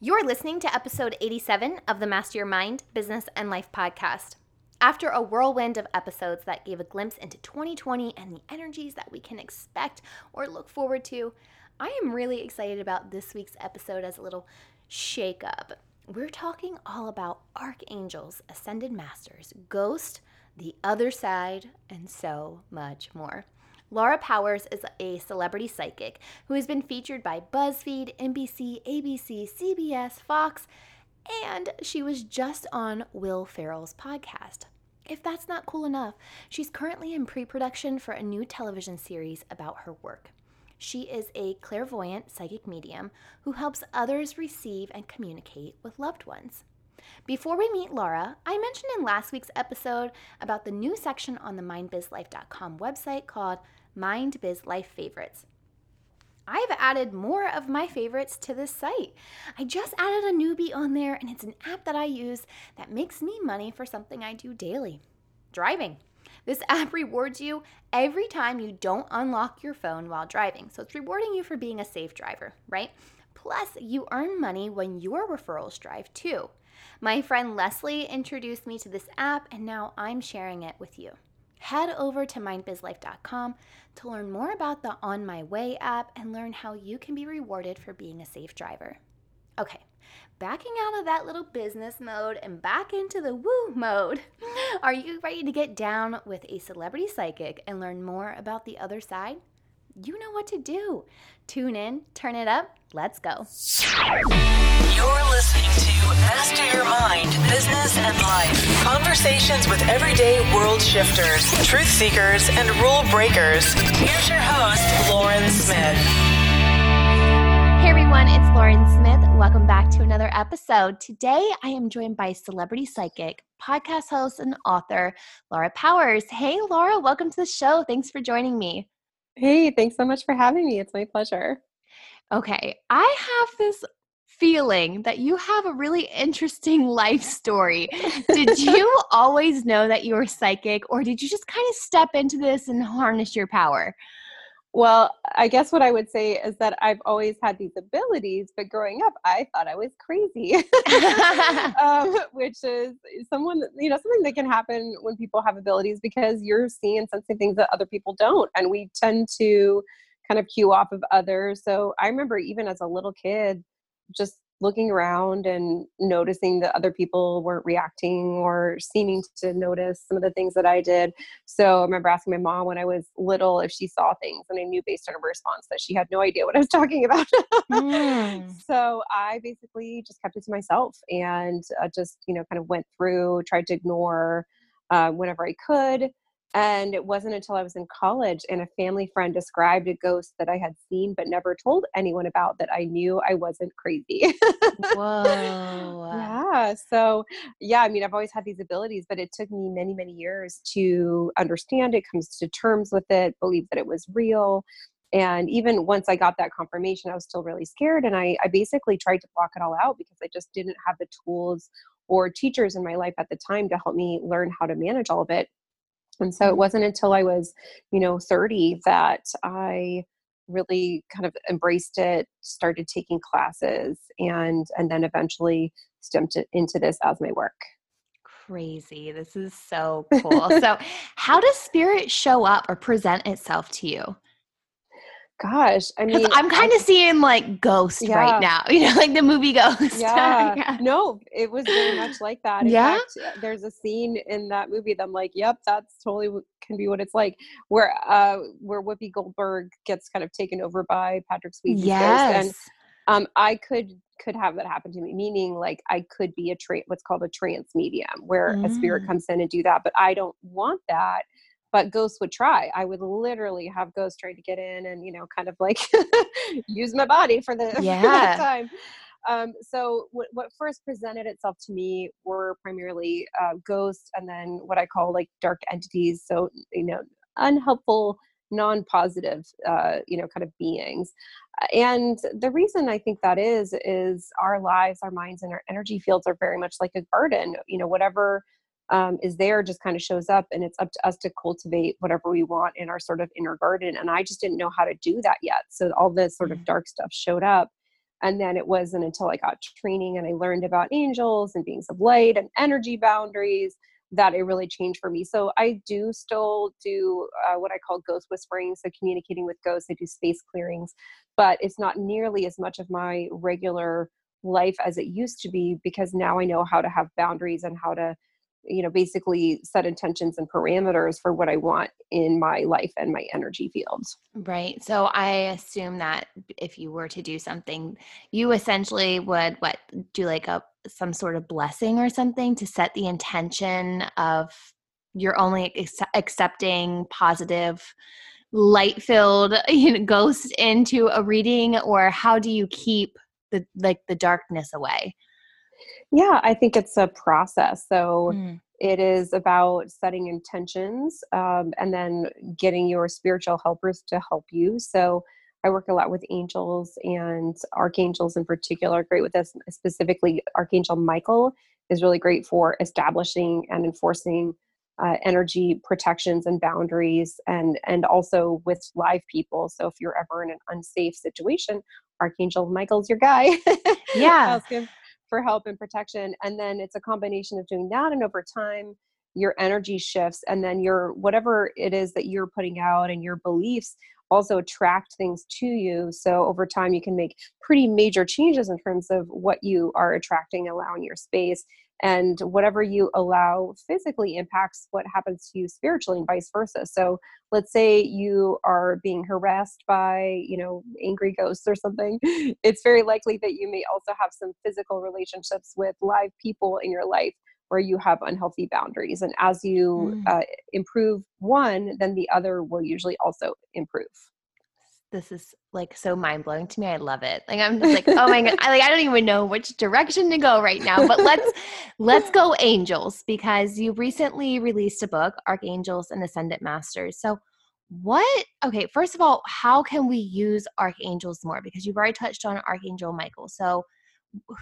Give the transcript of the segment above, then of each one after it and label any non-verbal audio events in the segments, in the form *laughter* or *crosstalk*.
You're listening to episode 87 of the Master Your Mind, Business, and Life podcast. After a whirlwind of episodes that gave a glimpse into 2020 and the energies that we can expect or look forward to, I am really excited about this week's episode as a little shake up. We're talking all about archangels, ascended masters, ghost, the other side, and so much more. Laura Powers is a celebrity psychic who has been featured by BuzzFeed, NBC, ABC, CBS, Fox, and she was just on Will Ferrell's podcast. If that's not cool enough, she's currently in pre production for a new television series about her work. She is a clairvoyant psychic medium who helps others receive and communicate with loved ones. Before we meet Laura, I mentioned in last week's episode about the new section on the mindbizlife.com website called Mind Biz Life Favorites. I've added more of my favorites to this site. I just added a newbie on there, and it's an app that I use that makes me money for something I do daily driving. This app rewards you every time you don't unlock your phone while driving. So it's rewarding you for being a safe driver, right? Plus, you earn money when your referrals drive too. My friend Leslie introduced me to this app, and now I'm sharing it with you. Head over to mindbizlife.com to learn more about the On My Way app and learn how you can be rewarded for being a safe driver. Okay, backing out of that little business mode and back into the woo mode. *laughs* Are you ready to get down with a celebrity psychic and learn more about the other side? You know what to do. Tune in, turn it up, let's go. You're listening to Master Your Mind, Business and Life. Conversations with everyday world shifters, truth seekers, and rule breakers. Here's your host, Lauren Smith. Hey everyone, it's Lauren Smith. Welcome back to another episode. Today I am joined by celebrity psychic, podcast host, and author, Laura Powers. Hey Laura, welcome to the show. Thanks for joining me. Hey, thanks so much for having me. It's my pleasure. Okay, I have this feeling that you have a really interesting *laughs* life story. Did *laughs* you always know that you were psychic, or did you just kind of step into this and harness your power? Well, I guess what I would say is that I've always had these abilities, but growing up, I thought I was crazy, *laughs* um, which is someone, you know, something that can happen when people have abilities because you're seeing and sensing things that other people don't. And we tend to kind of cue off of others. So I remember even as a little kid, just looking around and noticing that other people weren't reacting or seeming to notice some of the things that I did. So I remember asking my mom when I was little if she saw things, and I knew based on her response that she had no idea what I was talking about. *laughs* mm. So I basically just kept it to myself and uh, just, you know, kind of went through, tried to ignore uh, whenever I could. And it wasn't until I was in college and a family friend described a ghost that I had seen but never told anyone about that I knew I wasn't crazy. *laughs* Whoa. yeah. So, yeah, I mean, I've always had these abilities, but it took me many, many years to understand it, comes to terms with it, believe that it was real. And even once I got that confirmation, I was still really scared. And I, I basically tried to block it all out because I just didn't have the tools or teachers in my life at the time to help me learn how to manage all of it and so it mm-hmm. wasn't until I was, you know, 30 that I really kind of embraced it, started taking classes, and and then eventually stepped into this as my work. Crazy. This is so *laughs* cool. so, how does spirit show up or present itself to you? Gosh, I mean, I'm kind of seeing like Ghost yeah. right now. *laughs* You know, like the movie Ghost. *laughs* Yeah. yeah. No, it was very much like that. In yeah. Fact, uh, there's a scene in that movie that I'm like, yep, that's totally can be what it's like. Where uh, where Whoopi Goldberg gets kind of taken over by Patrick Swayze's yes. ghost, and um, I could could have that happen to me. Meaning, like I could be a tra- what's called a trance medium, where mm. a spirit mm. comes in and do that. But I don't want that but ghosts would try. I would literally have ghosts try to get in and you know kind of like *laughs* use my body for the, *laughs* yeah. For time. Um, so what, what first presented itself to me were primarily uh, ghosts and then what i call like dark entities so you know unhelpful non-positive uh, you know kind of beings. And the reason i think that is is our lives our minds and our energy fields are very much like a garden you know whatever um, is there just kind of shows up and it's up to us to cultivate whatever we want in our sort of inner garden and i just didn't know how to do that yet so all this sort of mm. dark stuff showed up And then it wasn't until I got training and I learned about angels and beings of light and energy boundaries that it really changed for me. So I do still do uh, what I call ghost whispering, so communicating with ghosts. I do space clearings, but it's not nearly as much of my regular life as it used to be because now I know how to have boundaries and how to you know basically set intentions and parameters for what i want in my life and my energy fields. Right so i assume that if you were to do something you essentially would what do like a some sort of blessing or something to set the intention of you're only ex- accepting positive light filled *laughs* you know ghosts into a reading or how do you keep the like the darkness away yeah, I think it's a process. So mm. it is about setting intentions um, and then getting your spiritual helpers to help you. So I work a lot with angels and archangels in particular, great with this. Specifically, Archangel Michael is really great for establishing and enforcing uh, energy protections and boundaries and and also with live people so if you're ever in an unsafe situation archangel michael's your guy *laughs* yeah for help and protection and then it's a combination of doing that and over time your energy shifts and then your whatever it is that you're putting out and your beliefs also attract things to you. So over time you can make pretty major changes in terms of what you are attracting allowing your space and whatever you allow physically impacts what happens to you spiritually and vice versa so let's say you are being harassed by you know angry ghosts or something *laughs* it's very likely that you may also have some physical relationships with live people in your life where you have unhealthy boundaries and as you mm. uh, improve one then the other will usually also improve this is like so mind blowing to me. I love it. Like I'm just like, oh my god, I like I don't even know which direction to go right now. But let's *laughs* let's go angels because you recently released a book, Archangels and Ascended Masters. So what okay, first of all, how can we use archangels more? Because you've already touched on Archangel Michael. So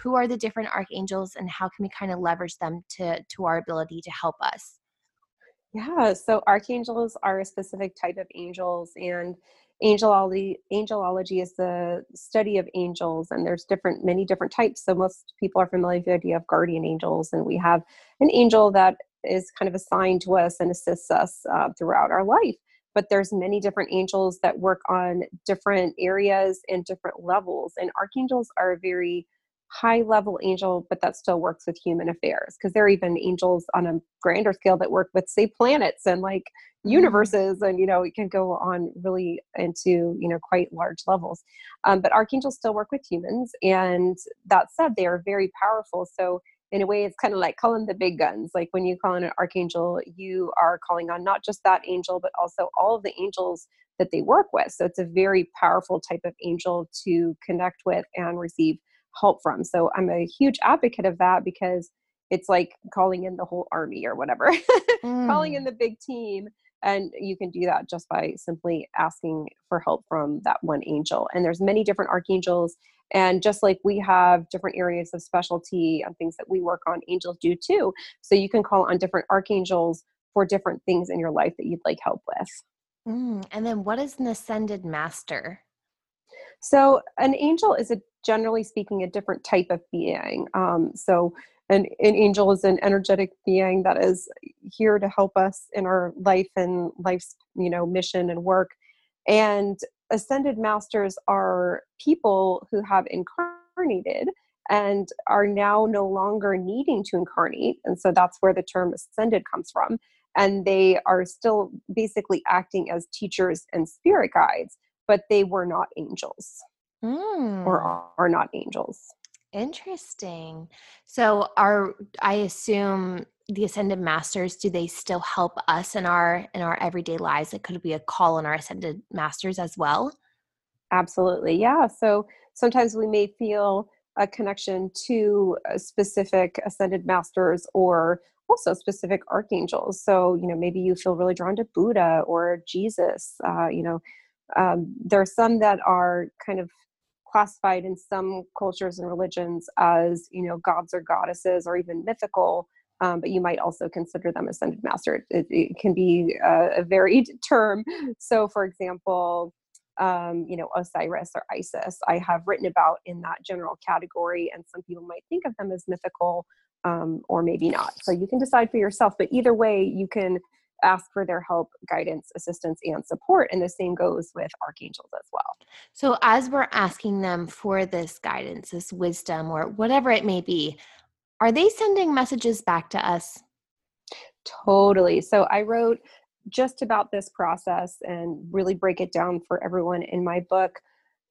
who are the different archangels and how can we kind of leverage them to to our ability to help us? Yeah, so archangels are a specific type of angels and angelology angelology is the study of angels and there's different many different types. So most people are familiar with the idea of guardian angels and we have an angel that is kind of assigned to us and assists us uh, throughout our life. But there's many different angels that work on different areas and different levels and archangels are a very high level angel, but that still works with human affairs because there are even angels on a grander scale that work with, say, planets and like mm-hmm. universes, and you know, it can go on really into you know quite large levels. Um, but archangels still work with humans, and that said, they are very powerful. So in a way it's kind of like calling the big guns like when you call in an archangel you are calling on not just that angel but also all of the angels that they work with so it's a very powerful type of angel to connect with and receive help from. So I'm a huge advocate of that because it's like calling in the whole army or whatever, mm. *laughs* calling in mm. the big team. And you can do that just by simply asking for help from that one angel. And there's many different archangels. And just like we have different areas of specialty and things that we work on, angels do too. So you can call on different archangels for different things in your life that you'd like help with. Mm. And then what is an ascended master? So, an angel is a generally speaking a different type of being. Um, so, an, an angel is an energetic being that is here to help us in our life and life's you know mission and work. And ascended masters are people who have incarnated and are now no longer needing to incarnate. And so that's where the term ascended comes from. And they are still basically acting as teachers and spirit guides but they were not angels mm. or are, not angels. Interesting. So are I assume the ascended masters do they still help us in our in our everyday lives? It could be a call on our ascended masters as well. Absolutely. Yeah. So sometimes we may feel a connection to a specific ascended masters or also specific archangels. So, you know, maybe you feel really drawn to Buddha or Jesus, uh, you know, um, there are some that are kind of classified in some cultures and religions as you know gods or goddesses or even mythical um, but you might also consider them ascended master it, it can be a, a varied *laughs* term so for example um, you know, Osiris or Isis. I have written about in that general category, and some people might think of them as mythical um, or maybe not. So you can decide for yourself. But either way, you can ask for their help, guidance, assistance, and support. And the same goes with archangels as well. So as we're asking them for this guidance, this wisdom, or whatever it may be, are they sending messages back to us? Totally. So I wrote just about this process and really break it down for everyone in my book,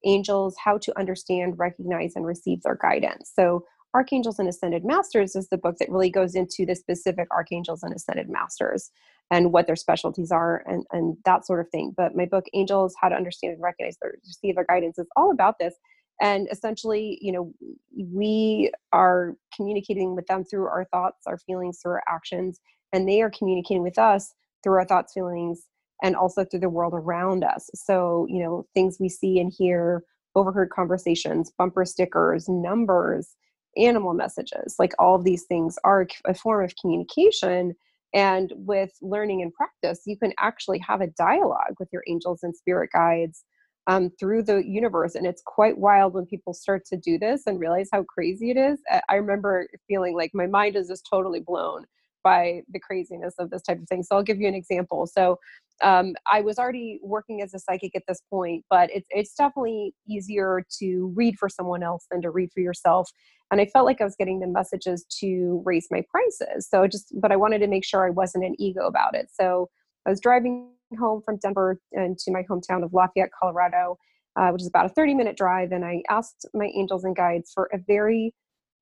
Angels How to Understand, Recognize, and Receive Their Guidance. So, Archangels and Ascended Masters is the book that really goes into the specific archangels and ascended masters and what their specialties are and, and that sort of thing. But my book, Angels How to Understand and Recognize, Their, Receive Their Guidance, is all about this. And essentially, you know, we are communicating with them through our thoughts, our feelings, through our actions, and they are communicating with us through our thoughts, feelings, and also through the world around us. So, you know, things we see and hear, overheard conversations, bumper stickers, numbers, animal messages, like all of these things are a form of communication. And with learning and practice, you can actually have a dialogue with your angels and spirit guides um, through the universe. And it's quite wild when people start to do this and realize how crazy it is. I remember feeling like my mind is just totally blown by the craziness of this type of thing. So I'll give you an example. So um, I was already working as a psychic at this point, but it's it's definitely easier to read for someone else than to read for yourself. And I felt like I was getting the messages to raise my prices. So just, but I wanted to make sure I wasn't an ego about it. So I was driving home from Denver and to my hometown of Lafayette, Colorado, uh, which is about a 30 minute drive, and I asked my angels and guides for a very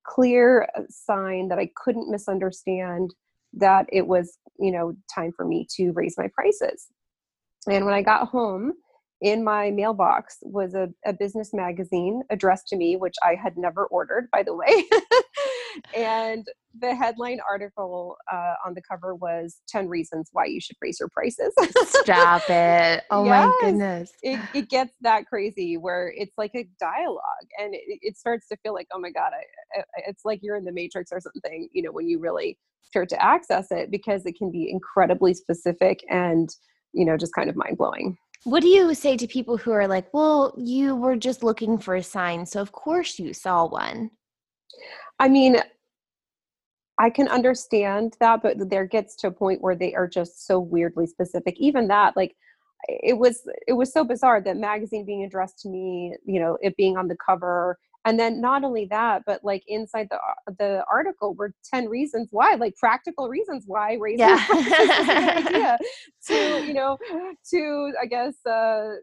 clear uh, sign that I couldn't misunderstand that it was, you know, time for me to raise my prices. And when I got home, in my mailbox was a, a business magazine addressed to me, which I had never ordered, by the way. *laughs* and the headline article uh, on the cover was 10 reasons why you should raise your prices. Stop it. *laughs* Oh yes, my goodness. It, it gets that crazy where it's like a dialogue and it, it starts to feel like, oh my God, I, I, it's like you're in the matrix or something, you know, when you really start to access it because it can be incredibly specific and, you know, just kind of mind blowing. What do you say to people who are like, well, you were just looking for a sign, so of course you saw one? I mean, I can understand that, but there gets to a point where they are just so weirdly specific. Even that, like, it was it was so bizarre that magazine being addressed to me, you know, it being on the cover, and then not only that, but like inside the uh, the article were ten reasons why, like practical reasons why raising yeah. is a good idea. *laughs* To you know, to I guess. uh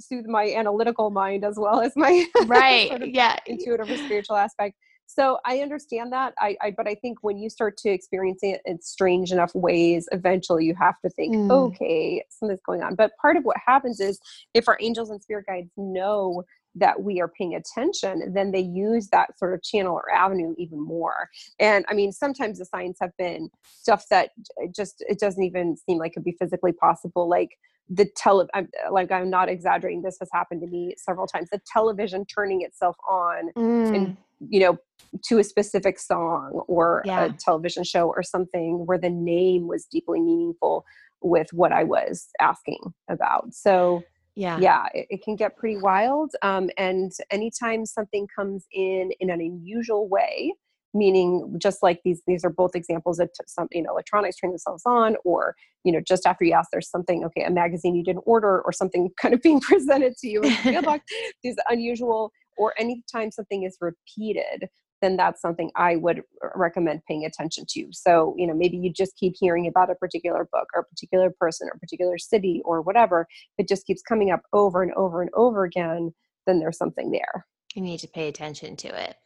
soothe my analytical mind as well as my *laughs* right sort of yeah intuitive or spiritual aspect so i understand that I, I, but i think when you start to experience it in strange enough ways eventually you have to think mm. okay something's going on but part of what happens is if our angels and spirit guides know that we are paying attention then they use that sort of channel or avenue even more and i mean sometimes the signs have been stuff that just it doesn't even seem like it could be physically possible like the tele I'm, like i'm not exaggerating this has happened to me several times the television turning itself on mm. and you know to a specific song or yeah. a television show or something where the name was deeply meaningful with what i was asking about so yeah. Yeah it, it can get pretty wild um, and anytime something comes in in an unusual way meaning just like these these are both examples of t- some you know electronics turning themselves on or you know just after you ask there's something okay a magazine you didn't order or something *laughs* kind of being presented to you in the mailbox *laughs* these unusual or anytime something is repeated then that's something I would recommend paying attention to. So, you know, maybe you just keep hearing about a particular book or a particular person or a particular city or whatever. If It just keeps coming up over and over and over again, then there's something there. You need to pay attention to it.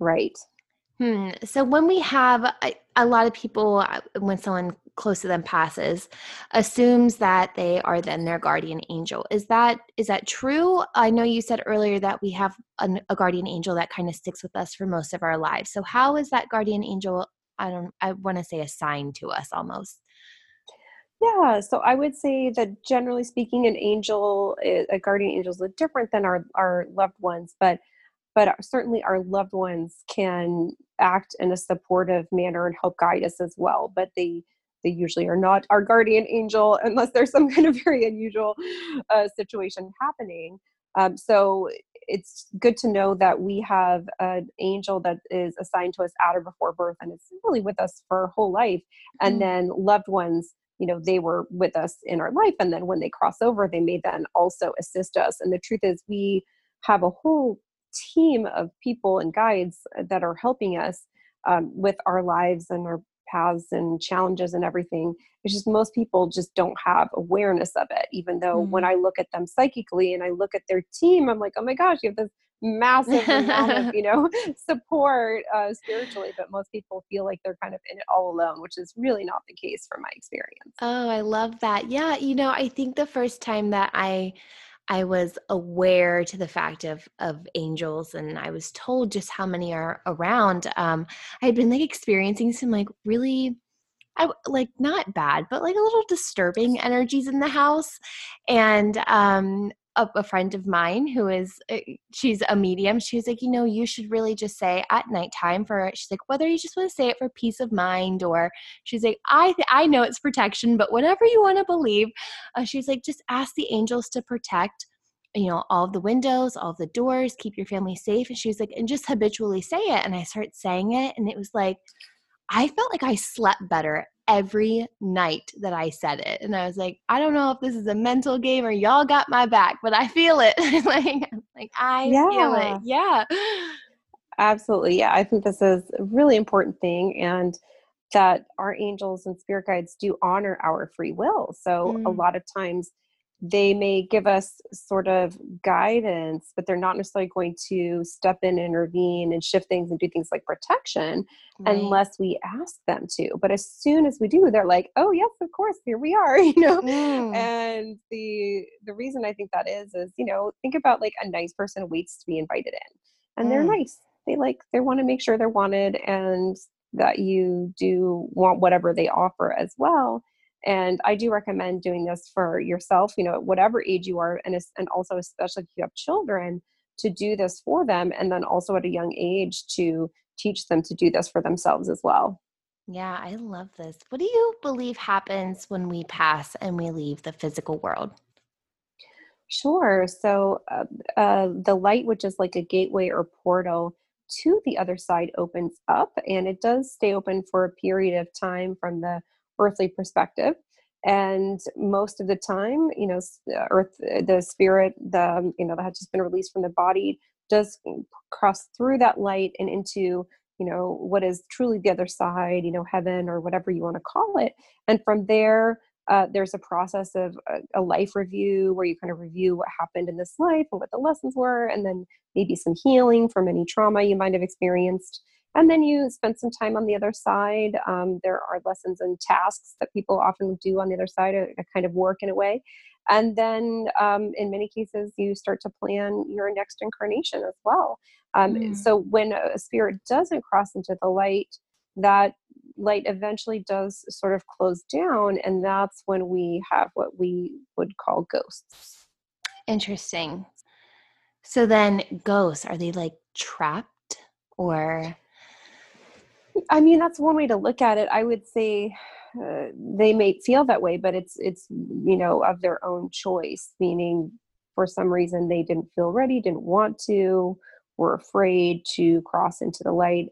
Right. Hmm. So when we have a, a, lot of people, uh, when someone close to them passes, assumes that they are then their guardian angel. Is that is that true? I know you said earlier that we have an, a guardian angel that kind of sticks with us for most of our lives. So how is that guardian angel? I don't. I want to say assigned to us almost. Yeah, so I would say that generally speaking, an angel, a guardian angel, is different than our our loved ones, but but certainly our loved ones can act in a supportive manner and help guide us as well but they they usually are not our guardian angel *laughs* unless there's some kind of very unusual uh, situation happening. Um, so it's good to know that we have an angel that is assigned to us at or before birth and it's really with us for our whole life. And mm. then loved ones, you know, they were with us in our life. And then when they cross over, they may then also assist us. And the truth is, we have a whole team of people and guides that are helping us um, with our lives and our paths and challenges and everything. It's just most people just don't have awareness of it, even though mm-hmm. when I look at them psychically and I look at their team, I'm like, oh my gosh, you have this massive amount of *laughs* you know *laughs* support uh, spiritually but most people feel like they're kind of in it all alone which is really not the case from my experience oh i love that yeah you know i think the first time that i I was aware to the fact of of angels, and I was told just how many are around. Um, I had been like experiencing some like really, I like not bad, but like a little disturbing energies in the house, and um, a, a, friend of mine who is uh, she's a medium. She was like you know you should really just say at nighttime for she's like whether you just want to say it for peace of mind or she's like i th- i know it's protection but whatever you want to believe uh, she's like just ask the angels to protect you know all the windows all the doors keep your family safe. And she was like and just habitually say it. And i started saying it and it was like i felt like i slept better every night that I said it. And I was like, I don't know if this is a mental game or y'all got my back, but I feel it. *laughs* like, like I yeah. feel it. Yeah. Absolutely. Yeah. I think this is a really important thing. And that our angels and spirit guides do honor our free will. So mm. a lot of times they may give us sort of guidance, but they're not necessarily going to step in, intervene, and shift things and do things like protection right. unless we ask them to. But as soon as we do, they're like, "Oh yes, of course, here we are," *laughs* you know. Mm. And the the reason I think that is is you know think about like a nice person waits to be invited in, and mm. they're nice. They like they want to make sure they're wanted and that you do want whatever they offer as well and i do recommend doing this for yourself you know at whatever age you are and, and also especially if you have children to do this for them and then also at a young age to teach them to do this for themselves as well. Yeah i love this. What do you believe happens when we pass and we leave the physical world? Sure so uh, uh, the light which is like a gateway or portal to the other side opens up and it does stay open for a period of time from the earthly perspective and most of the time you know uh, earth uh, the spirit the um, you know that has just been released from the body does cross through that light and into you know what is truly the other side you know heaven or whatever you want to call it and from there uh, there's a process of a, a, life review where you kind of review what happened in this life and what the lessons were and then maybe some healing from any trauma you might have experienced and then you spend some time on the other side. Um, there are lessons and tasks that people often do on the other side, a, a kind of work in a way. And then um, in many cases, you start to plan your next incarnation as well. Um, mm. So when a spirit doesn't cross into the light, that light eventually does sort of close down. And that's when we have what we would call ghosts. Interesting. So then, ghosts, are they like trapped or? I mean, that's one way to look at it. I would say uh, they may feel that way, but it's it's you know of their own choice. Meaning, for some reason, they didn't feel ready, didn't want to, were afraid to cross into the light.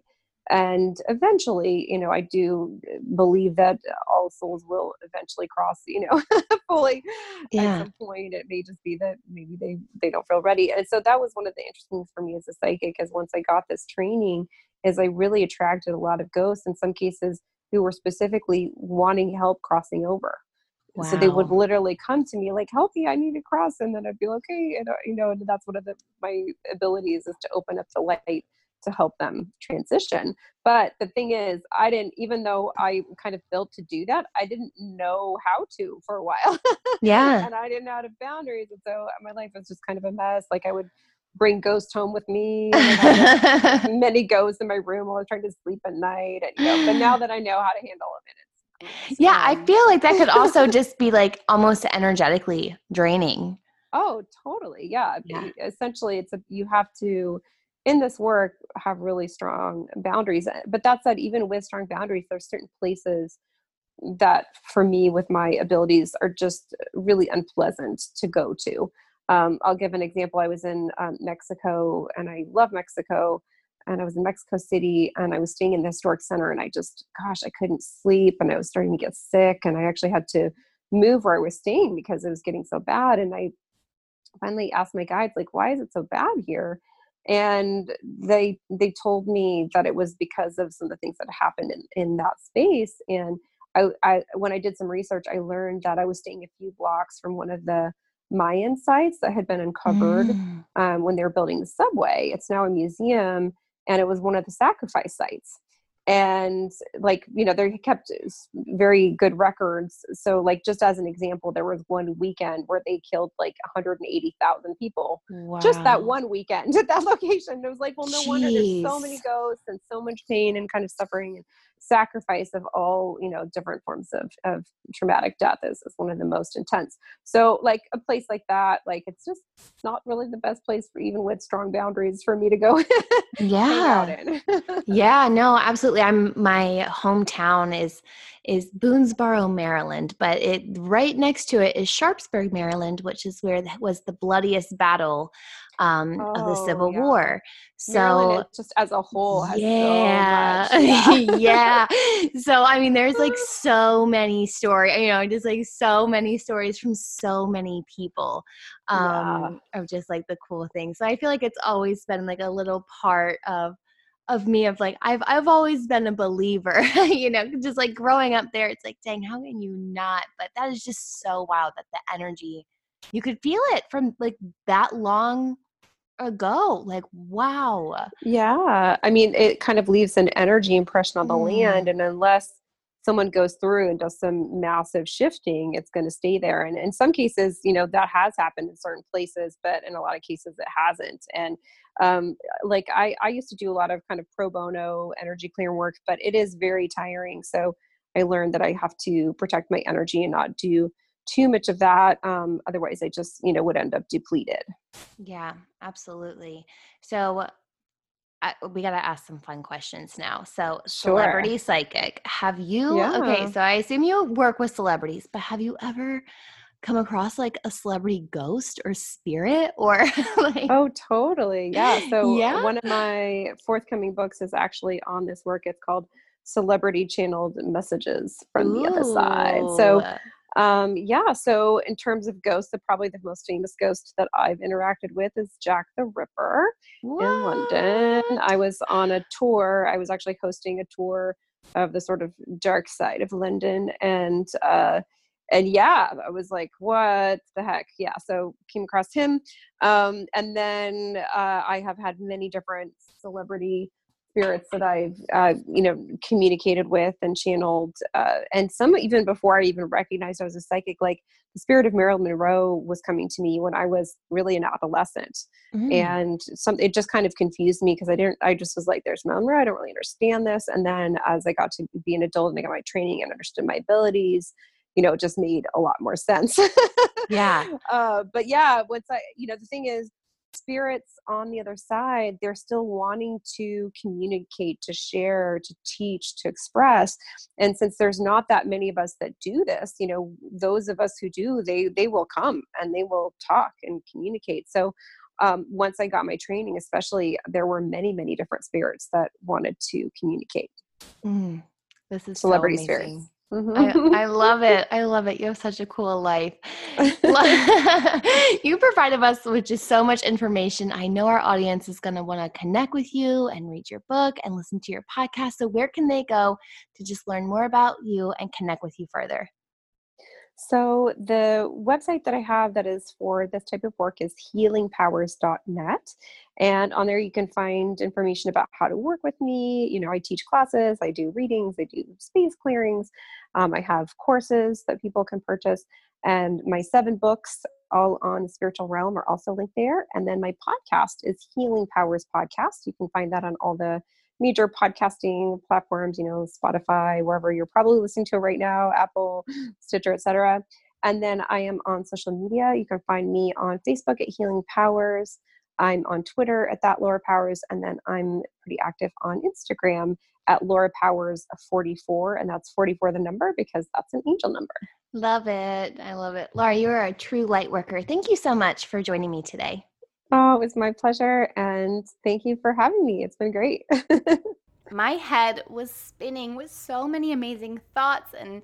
And eventually, you know, I do believe that all souls will eventually cross, you know, *laughs* fully yeah. at some point. It may just be that maybe they they don't feel ready. And so that was one of the interesting things for me as a psychic, is once I got this training is I really attracted a lot of ghosts in some cases who were specifically wanting help crossing over. Wow. So they would literally come to me like, "Help me! I need to cross," and then I'd be like, "Okay," and uh, you know, and that's one of the, my abilities is to open up the light to help them transition. But the thing is, I didn't, even though I kind of built to do that, I didn't know how to for a while. *laughs* Yeah. and I didn't know how to boundaries, and so my life was just kind of a mess. Like I would bring ghosts home with me. *laughs* many ghosts in my room while I was trying to sleep at night. And, you know, but now that I know how to handle it, it's, yeah, I feel like that could also *laughs* just be like almost energetically draining. Oh, totally. Yeah. yeah. Essentially, it's a you have to in this work have really strong boundaries. Eh, but that said, even with strong boundaries, there's certain places that for me with my abilities are just really unpleasant to go to. Um, I'll give an example. I was in um, Mexico and I love Mexico. And I was in Mexico City and I was staying in the historic center and I just, gosh, I couldn't sleep and I was starting to get sick. And I actually had to move where I was staying because it was getting so bad. And I finally asked my guides, like, why is it so bad here? And they they told me that it was because of some of the things that happened in, in that space. And I, I when I did some research, I learned that I was staying a few blocks from one of the Mayan sites that had been uncovered mm. um, when they were building the subway. It's now a museum, and it was one of the sacrifice sites and like you know they kept very good records so like just as an example there was one weekend where they killed like 180,000 people wow. just that one weekend *laughs* at that location it was like well no Jeez. wonder there's so many ghosts and so much pain and kind of suffering and sacrifice of all you know different forms of, of traumatic death is, is one of the most intense. So like a place like that like it's just not really the best place for even with strong boundaries for me to go *laughs* yeah. *laughs* yeah no absolutely i'm my hometown is is Boonsboro, Maryland, but it right next to it is Sharpsburg, Maryland, which is where that was the bloodiest battle um, oh, of the oh, Civil yeah. War. So just as a whole, yeah, so yeah. *laughs* yeah. *laughs* So I mean, there's like *laughs* so many stories, you know, just like so many stories from so many people um, yeah. of just like the cool things. So I feel like it's always been like a little part of of me of like I've I've always been a believer, you know, just like growing up there, it's like, dang, how can you not? But that is just so wild that the energy you could feel it from like that long ago. Like, wow. Yeah. I mean, it kind of leaves an energy impression on the mm. land. And unless someone goes through and does some massive shifting, it's going to stay there. And in some cases, you know, that has happened in certain places, but in a lot of cases, it hasn't. And um, like I, I used to do a lot of kind of pro bono energy clearing work, but it is very tiring. So I learned that I have to protect my energy and not do too much of that um, otherwise i just you know would end up depleted yeah absolutely so I, we got to ask some fun questions now so sure. celebrity psychic have you yeah. okay so i assume you work with celebrities but have you ever come across like a celebrity ghost or spirit or *laughs* like oh totally yeah so yeah? one of my forthcoming books is actually on this work it's called celebrity channeled messages from Ooh. the other side so um, yeah, so in terms of ghosts, the, probably the most famous ghost that I've interacted with is Jack the Ripper what? in London. I was on a tour. I was actually hosting a tour of the sort of dark side of London, and uh, and yeah, I was like, what the heck? Yeah, so came across him, um, and then uh, I have had many different celebrity spirits that I've uh, you know communicated with and channeled, uh, and some even before I even recognized I was a psychic. Like the spirit of Marilyn Monroe was coming to me when I was really an adolescent, mm. and some it just kind of confused me because I didn't. I just was like, "There's Marilyn Monroe. I don't really understand this." And then as I got to be an adult and I got my training and understood my abilities, you know, it just made a lot more sense. yeah. *laughs* Uh, but yeah, once I, you know, the thing is, spirits on the other side they're still wanting to communicate to share to teach to express. And since there's not that many of us that do this you know those of us who do they they will come and they will talk and communicate. So um, once i got my training especially there were many many different spirits that wanted to communicate. Mm, this is celebrity so spirits Mm-hmm. I, I, love it. I love it. You have such a cool life. *laughs* *laughs* you provided us with just so much information. I know our audience is going to want to connect with you and read your book and listen to your podcast. So, where can they go to just learn more about you and connect with you further? So, the website that I have that is for this type of work is healingpowers.net. And on there, you can find information about how to work with me. You know, I teach classes, I do readings, I do space clearings, um, I have courses that people can purchase. And my seven books, all on the spiritual realm, are also linked there. And then my podcast is Healing Powers Podcast. You can find that on all the major podcasting platforms, you know, Spotify, wherever you're probably listening to right now, Apple, *gasps* Stitcher, etc. And then I am on social media. You can find me on Facebook at Healing Powers. I'm on Twitter at that Laura Powers, and then I'm pretty active on Instagram at Laura Powers 44, and that's 44 the number because that's an angel number. Love it. I love it. Laura, you are a true light worker. Thank you so much for joining me today. Oh, it was my pleasure. And thank you for having me. It's been great. *laughs* my head was spinning with so many amazing thoughts and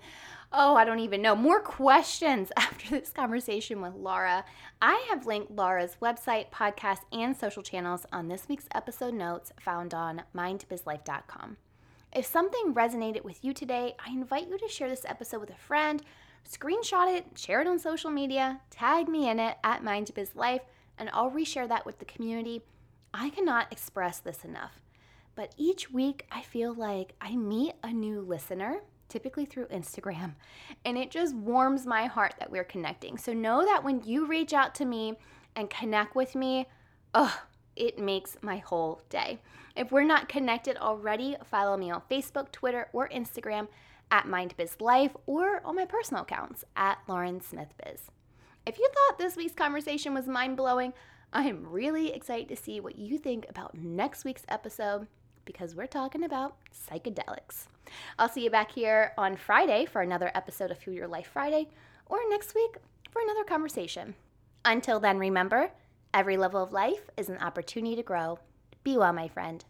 oh, I don't even know, more questions *laughs* after this conversation with Laura. I have linked Laura's website, podcast, and social channels on this week's episode notes found on mindbizlife.com. If something resonated with you today, I invite you to share this episode with a friend, screenshot it, share it on social media, tag me in it at mindbizlife, and I'll reshare that with the community. I cannot express this enough. But each week, I feel like I meet a new listener, typically through Instagram, *laughs* and it just warms my heart that we're connecting. So know that when you reach out to me and connect with me, oh, it makes my whole day. If we're not connected already, follow me on Facebook, Twitter, or Instagram at MindBizLife or on my personal accounts at Lauren Smith Biz. If you thought this week's conversation was mind blowing, I am really excited to see what you think about next week's episode because we're talking about psychedelics. I'll see you back here on Friday for another episode of Fuel Your Life Friday or next week for another conversation. Until then, remember every level of life is an opportunity to grow. Be well, my friend.